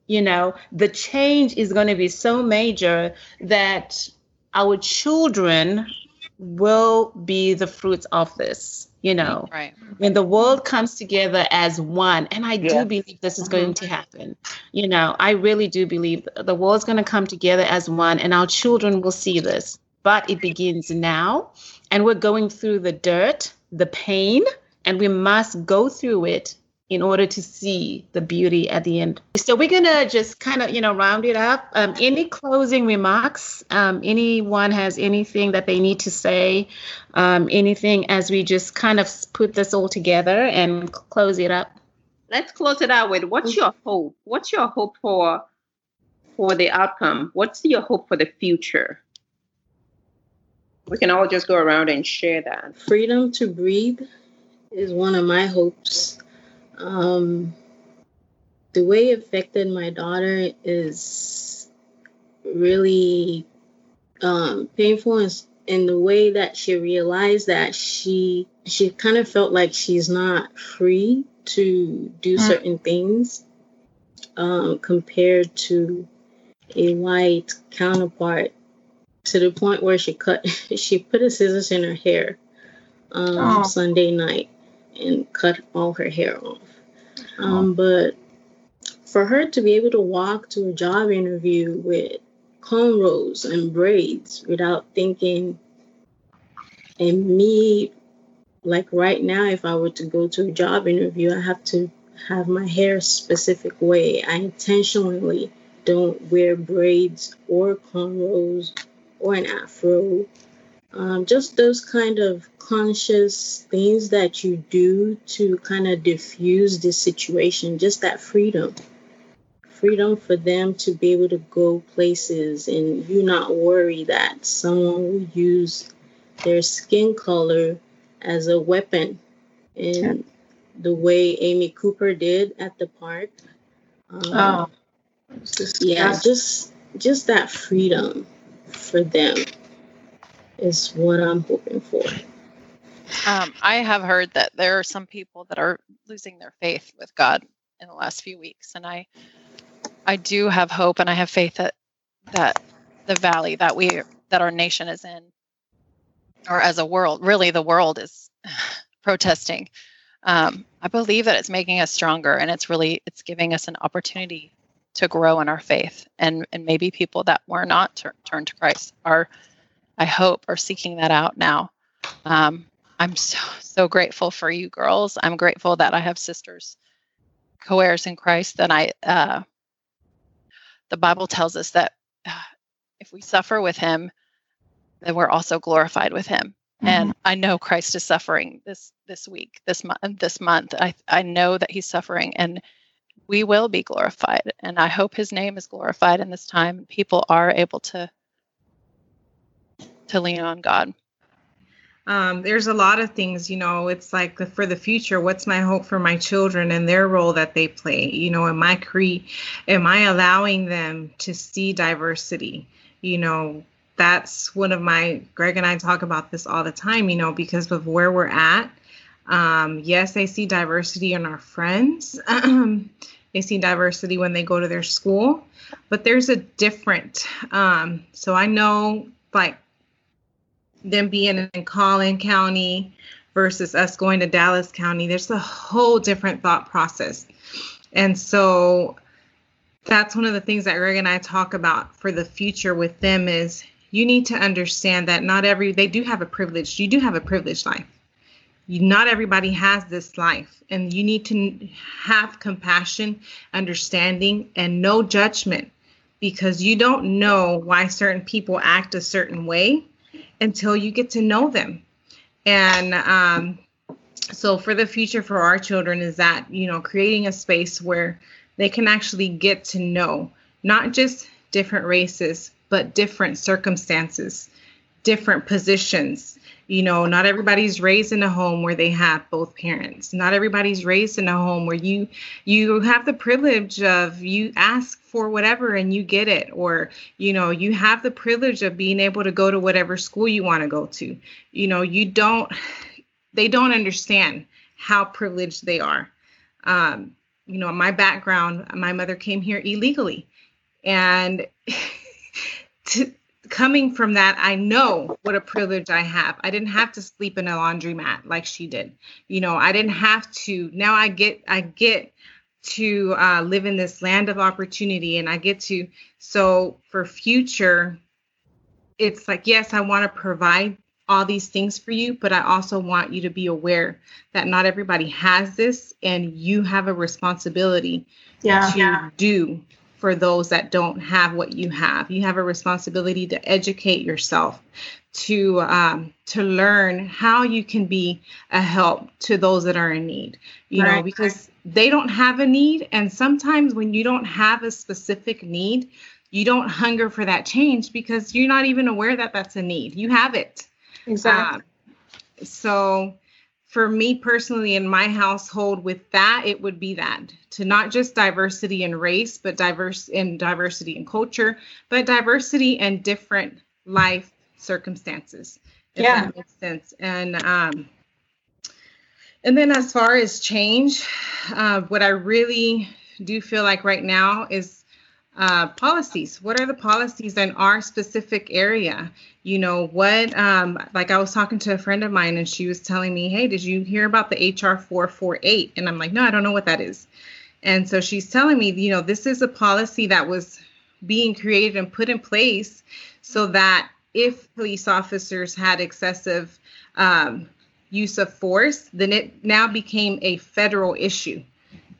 you know, the change is going to be so major that our children will be the fruits of this you know. right. When the world comes together as one and i yeah. do believe this is mm-hmm. going to happen you know i really do believe the world's going to come together as one and our children will see this. But it begins now and we're going through the dirt the pain and we must go through it in order to see the beauty at the end. So we're gonna just kind of, you know, round it up. Um, any closing remarks? Um, anyone has anything that they need to say? Um, anything as we just kind of put this all together and close it up? Let's close it out with what's your hope? What's your hope for for the outcome? What's your hope for the future? We can all just go around and share that. Freedom to breathe is one of my hopes um, the way it affected my daughter is really um, painful in, in the way that she realized that she she kind of felt like she's not free to do mm. certain things um, compared to a white counterpart to the point where she cut (laughs) she put a scissors in her hair um, oh. Sunday night and cut all her hair off. Um, but for her to be able to walk to a job interview with cornrows and braids without thinking, and me, like right now, if I were to go to a job interview, I have to have my hair a specific way. I intentionally don't wear braids or cornrows or an afro um, just those kind of conscious things that you do to kind of diffuse the situation, just that freedom. Freedom for them to be able to go places and you not worry that someone will use their skin color as a weapon in the way Amy Cooper did at the park. Um, oh, yeah, just just that freedom for them is what I'm hoping for. Um, I have heard that there are some people that are losing their faith with God in the last few weeks, and I, I do have hope, and I have faith that that the valley that we that our nation is in, or as a world, really the world is (sighs) protesting. Um, I believe that it's making us stronger, and it's really it's giving us an opportunity to grow in our faith, and and maybe people that were not tur- turned to Christ are I hope, are seeking that out now. Um, I'm so, so grateful for you girls. I'm grateful that I have sisters, co heirs in Christ. That I, uh, the Bible tells us that uh, if we suffer with him, then we're also glorified with him. Mm-hmm. And I know Christ is suffering this this week, this month, this month. I I know that he's suffering, and we will be glorified. And I hope his name is glorified in this time. People are able to to lean on God? Um, there's a lot of things, you know, it's like for the future, what's my hope for my children and their role that they play? You know, am I cre- am I allowing them to see diversity? You know, that's one of my Greg and I talk about this all the time, you know, because of where we're at. Um, yes, they see diversity in our friends. (clears throat) they see diversity when they go to their school, but there's a different. Um, so I know, like, them being in Collin County versus us going to Dallas County, there's a whole different thought process. And so that's one of the things that Greg and I talk about for the future with them is you need to understand that not every they do have a privilege. You do have a privileged life. You, not everybody has this life, and you need to have compassion, understanding, and no judgment because you don't know why certain people act a certain way until you get to know them. And um, so, for the future for our children, is that you know creating a space where they can actually get to know not just different races, but different circumstances, different positions. You know, not everybody's raised in a home where they have both parents. Not everybody's raised in a home where you you have the privilege of you ask for whatever and you get it or you know, you have the privilege of being able to go to whatever school you want to go to. You know, you don't they don't understand how privileged they are. Um, you know, my background, my mother came here illegally. And (laughs) to, coming from that, I know what a privilege I have. I didn't have to sleep in a laundromat like she did. You know, I didn't have to. Now I get, I get to uh, live in this land of opportunity, and I get to. So for future, it's like yes, I want to provide all these things for you, but I also want you to be aware that not everybody has this, and you have a responsibility Yeah. to Yeah. do for those that don't have what you have. You have a responsibility to educate yourself, to um, to learn how you can be a help to those that are in need. You know, because they don't have a need, and sometimes when you don't have a specific need, you don't hunger for that change because you're not even aware that that's a need. You have it. Exactly. Um, so for me personally in my household with that it would be that to not just diversity in race but diverse in diversity in culture but diversity in different life circumstances if Yeah. that makes sense and um and then as far as change uh, what i really do feel like right now is uh, policies. What are the policies in our specific area? You know, what, um, like I was talking to a friend of mine and she was telling me, hey, did you hear about the HR 448? And I'm like, no, I don't know what that is. And so she's telling me, you know, this is a policy that was being created and put in place so that if police officers had excessive um, use of force, then it now became a federal issue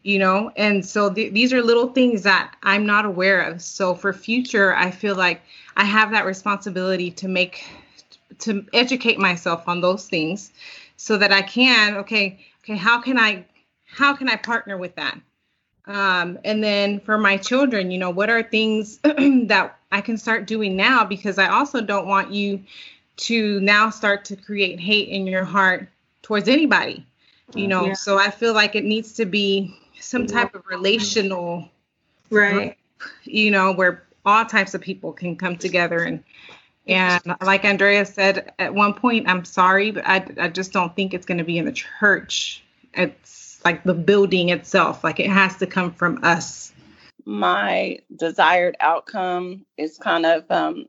you know? And so th- these are little things that i'm not aware of. So for future i feel like i have that responsibility to make to educate myself on those things so that i can okay okay how can i how can i partner with that? Um, and then for my children you know what are things (clears throat) that i can start doing now? Because i also don't want you to now start to create hate in your heart towards anybody you know? Yeah. so i feel like it needs to be some type of relational right. you know where all types of people can come together and and like andrea said at one point i'm sorry but i, I just don't think it's going to be in the church. It's like the building itself like it has to come from us. My desired outcome is kind of um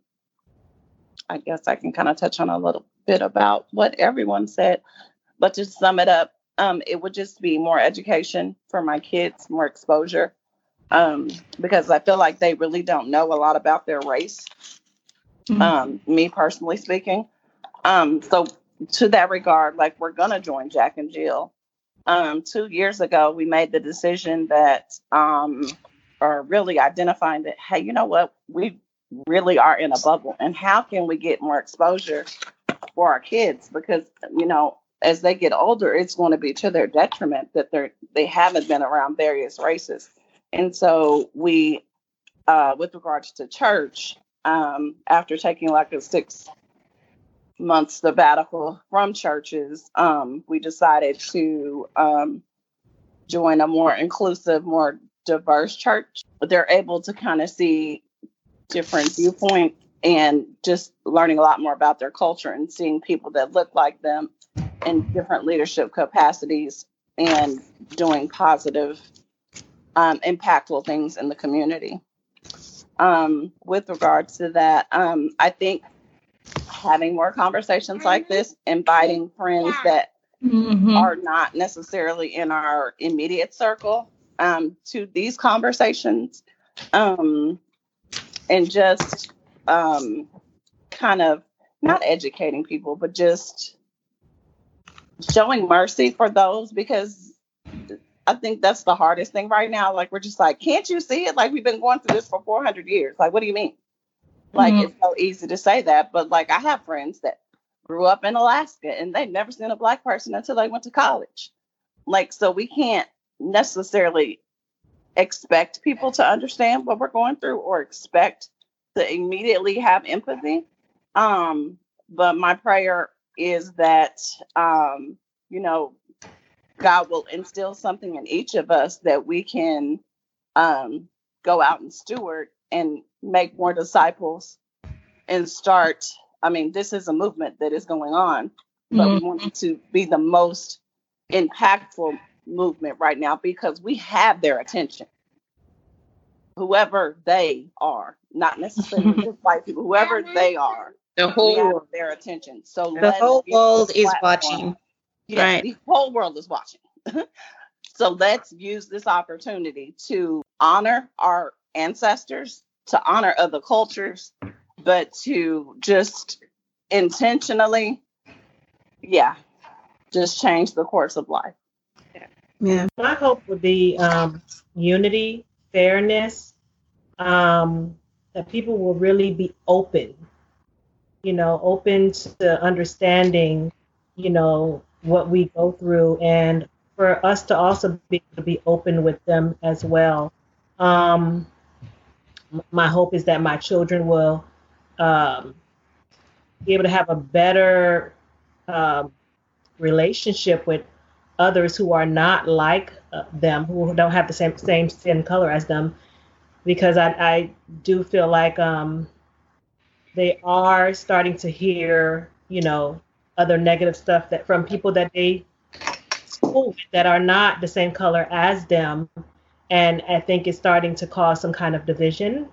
i guess i can kind of touch on a little bit about what everyone said but to sum it up um it would just be more education for my kids more exposure um because i feel like they really don't know a lot about their race um me personally speaking. Um so to that regard like we're gonna join jack and jill. Um two years ago we made the decision that um are really identifying that hey you know what? We really are in a bubble and how can we get more exposure for our kids? Because you know as they get older it's going to be to their detriment that they're they haven't been around various races. And so we uh with regards to church um after taking like a six month sabbatical from churches um we decided to um join a more inclusive more diverse church. They're able to kind of see different viewpoints and just learning a lot more about their culture and seeing people that look like them in different leadership capacities and doing positive, um, impactful things in the community. Um, with regards to that, um, I think having more conversations like this, inviting friends that Mhm. are not necessarily in our immediate circle um, to these conversations um, and just um, kind of not educating people, but just showing mercy for those because I think that's the hardest thing right now. Like, we're just like, can't you see it? Like, we've been going through this for 400 years. Like, what do you mean? Like, Mhm. it's so easy to say that, but like, I have friends that grew up in Alaska and they've never seen a black person until they went to college. Like, so we can't necessarily expect people to understand what we're going through or expect to immediately have empathy. Um, but my prayer is that, um, you know, God will instill something in each of us that we can um, go out and steward and make more disciples and start. I mean, this is a movement that is going on, but we want it to be the most impactful movement right now because we have their attention. Whoever they are, not necessarily (laughs) just white people, whoever they are, The we whole have world. their attention. So The whole world is watching. Yes, Right. the whole world is watching. (laughs) so let's use this opportunity to honor our ancestors, to honor other cultures, but to just intentionally, yeah, just change the course of life. Yeah. My hope would be um, unity, fairness, um, that people will really be open, you know, open to understanding, you know, what we go through, and for us to also be able to be open with them as well. Um, my hope is that my children will um, be able to have a better um, relationship with others who are not like uh, them, who don't have the same same skin color as them, because I, I do feel like um, they are starting to hear, you know, other negative stuff that from people that they school with that are not the same color as them, and I think it's starting to cause some kind of division,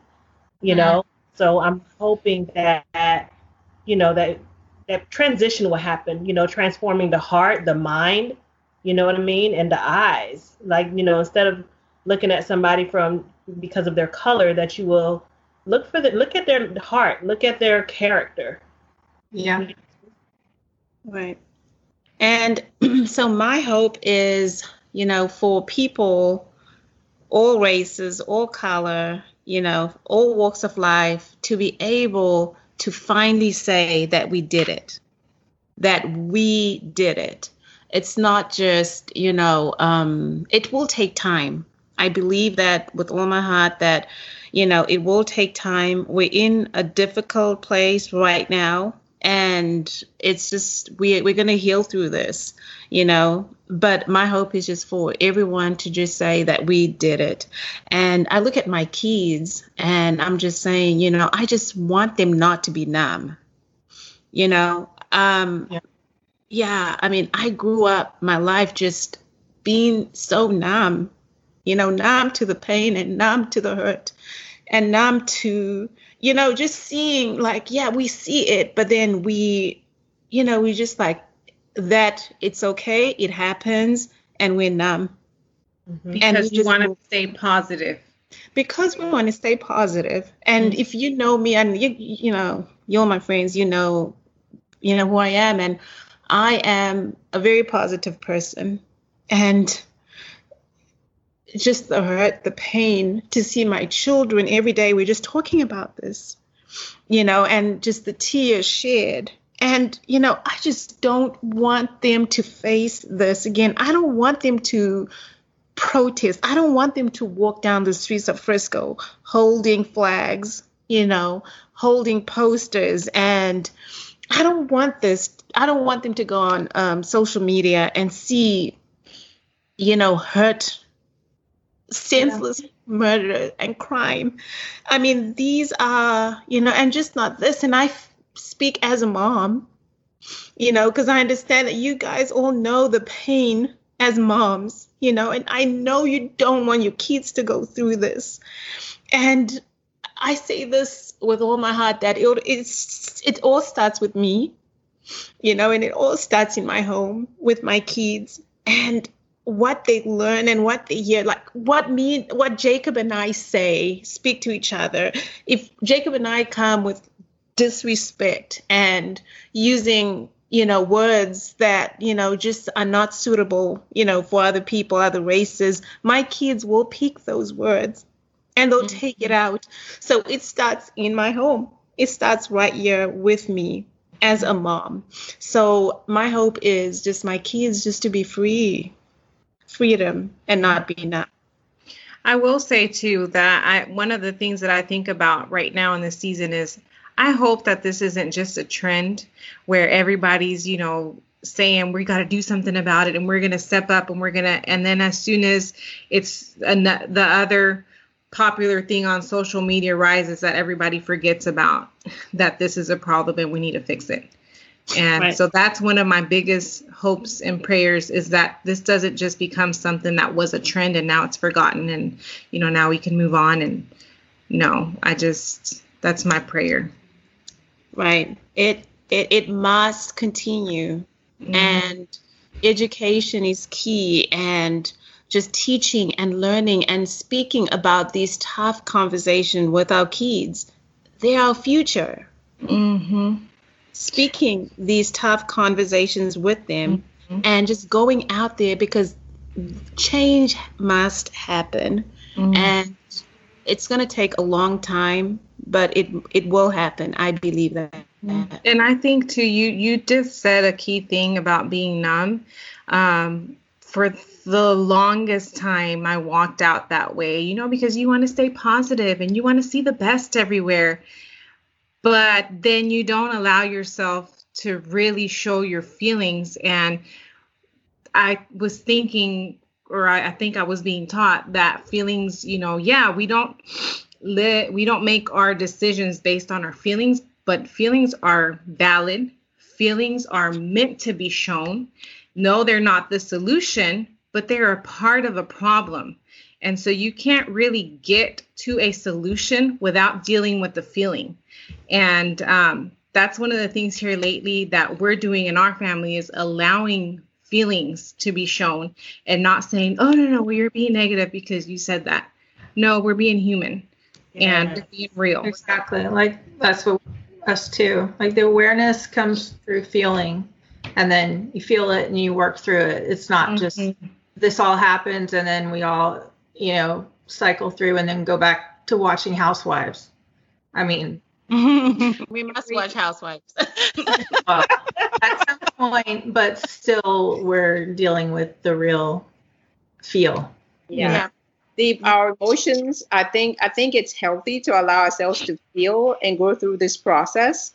you mm-hmm. know. So I'm hoping that, you know, that that transition will happen, you know, transforming the heart, the mind, you know what I mean, and the eyes. Like, you know, instead of looking at somebody from because of their color, that you will look for the look at their heart, look at their character. Yeah. Right. And (clears throat) so my hope is, you know, for people, all races, all color, you know, all walks of life, to be able to finally say that we did it, that we did it. It's not just, you know, um, it will take time. I believe that with all my heart that, you know, it will take time. We're in a difficult place right now and it's just we we're going to heal through this you know but my hope is just for everyone to just say that we did it and i look at my kids and i'm just saying you know i just want them not to be numb you know um Yeah. yeah i mean i grew up my life just being so numb you know numb to the pain and numb to the hurt and numb to you know just seeing like yeah we see it but then we you know we just like that it's okay it happens and we're numb Mhm. And because we you want to stay positive. because we want to stay positive and Mm-hmm. if you know me and you you know you're my friends you know you know who i am and i am a very positive person and just the hurt the pain to see my children every day we're just talking about this you know and just the tears shed. and you know i just don't want them to face this again i don't want them to protest. I don't want them to walk down the streets of Frisco holding flags, you know, holding posters. And I don't want this. I don't want them to go on um, social media and see, you know, hurt, senseless murder and crime. I mean, these are, you know, and just not this. And I f- speak as a mom, you know, because I understand that you guys all know the pain as moms, you know, and I know you don't want your kids to go through this. And I say this with all my heart that it, it's, it all starts with me, you know, and it all starts in my home with my kids. And what they learn and what they hear like what me what jacob and i say speak to each other. If jacob and i come with disrespect and using you know words that you know just are not suitable you know for other people other races my kids will pick those words and they'll mm-hmm. take it out. So it starts in my home. It starts right here with me as a mom. So my hope is just my kids just to be free freedom and not be numb. I will say too that I one of the things that I think about right now in this season is I hope that this isn't just a trend where everybody's, you know, saying we got to do something about it and we're going to step up and we're going to and then as soon as it's an, the other popular thing on social media rises that everybody forgets about (laughs) that this is a problem and we need to fix it. And right. so that's one of my biggest hopes and prayers is that this doesn't just become something that was a trend and now it's forgotten and you know now we can move on and no, I just that's my prayer. Right. It it it must continue mm-hmm. and education is key and just teaching and learning and speaking about these tough conversations with our kids. They're our future. Mm-hmm speaking these tough conversations with them mm-hmm. and just going out there because change must happen mm-hmm. and it's going to take a long time but it it will happen i believe that mm-hmm. and i think too you you just said a key thing about being numb um, for the longest time i walked out that way you know because you want to stay positive and you want to see the best everywhere but then you don't allow yourself to really show your feelings. And I was thinking, or I, I think I was being taught that feelings, you know, yeah, we don't let we don't make our decisions based on our feelings, but feelings are valid. Feelings are meant to be shown. No, they're not the solution, but they're a part of a problem. And so you can't really get to a solution without dealing with the feeling. And um, that's one of the things here lately that we're doing in our family is allowing feelings to be shown and not saying, oh, no, no, well, you're being negative because you said that. No, we're being human and being real. Exactly. Like that's what us too. Like the awareness comes through feeling and then you feel it and you work through it. It's not mm-hmm. just this all happens and then we all, you know, cycle through and then go back to watching Housewives. I mean, (laughs) we must watch Housewives. (laughs) well, at some point, but still, we're dealing with the real feel. Yeah. yeah. The, our emotions, I think, I think it's healthy to allow ourselves to feel and go through this process.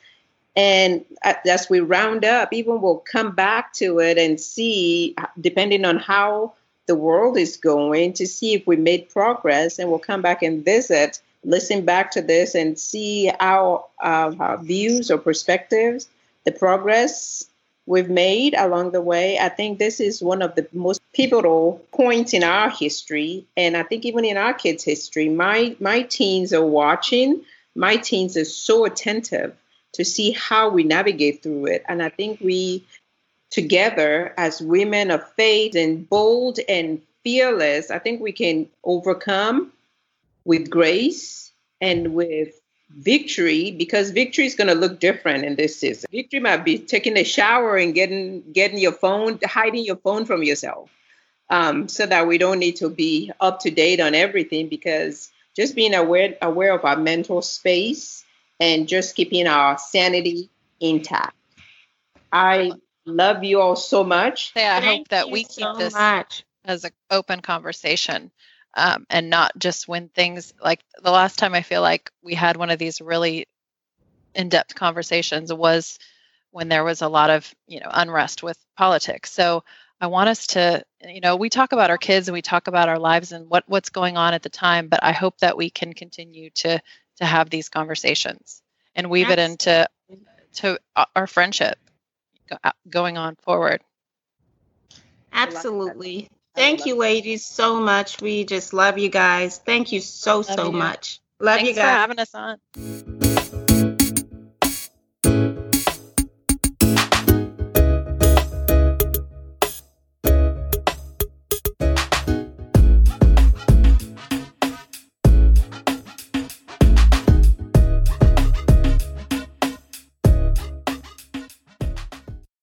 And as we round up, even we'll come back to it and see, depending on how the world is going, to see if we made progress, and we'll come back and visit listen back to this and see our, uh, our views or perspectives, the progress we've made along the way. I think this is one of the most pivotal points in our history, and I think even in our kids' history. My my teens are watching. My teens are so attentive to see how we navigate through it, and I think we together as women of faith and bold and fearless, I think we can overcome with grace and with victory because victory is going to look different in this season. Victory might be taking a shower and getting getting your phone, hiding your phone from yourself, um, so that we don't need to be up to date on everything. Because just being aware aware of our mental space and just keeping our sanity intact. I love you all so much. Yeah, I Thank hope that we keep so this much. as an open conversation um, and not just when things like the last time I feel like we had one of these really in-depth conversations was when there was a lot of you know unrest with politics. So I want us to, you know, we talk about our kids and we talk about our lives and what what's going on at the time, but I hope that we can continue to to have these conversations and weave it into to our friendship Uh, going on forward. Absolutely. Thank you, ladies, so much. We just love you guys. Thank you so, love so you. much. Love Thanks you guys. Thanks for having us on.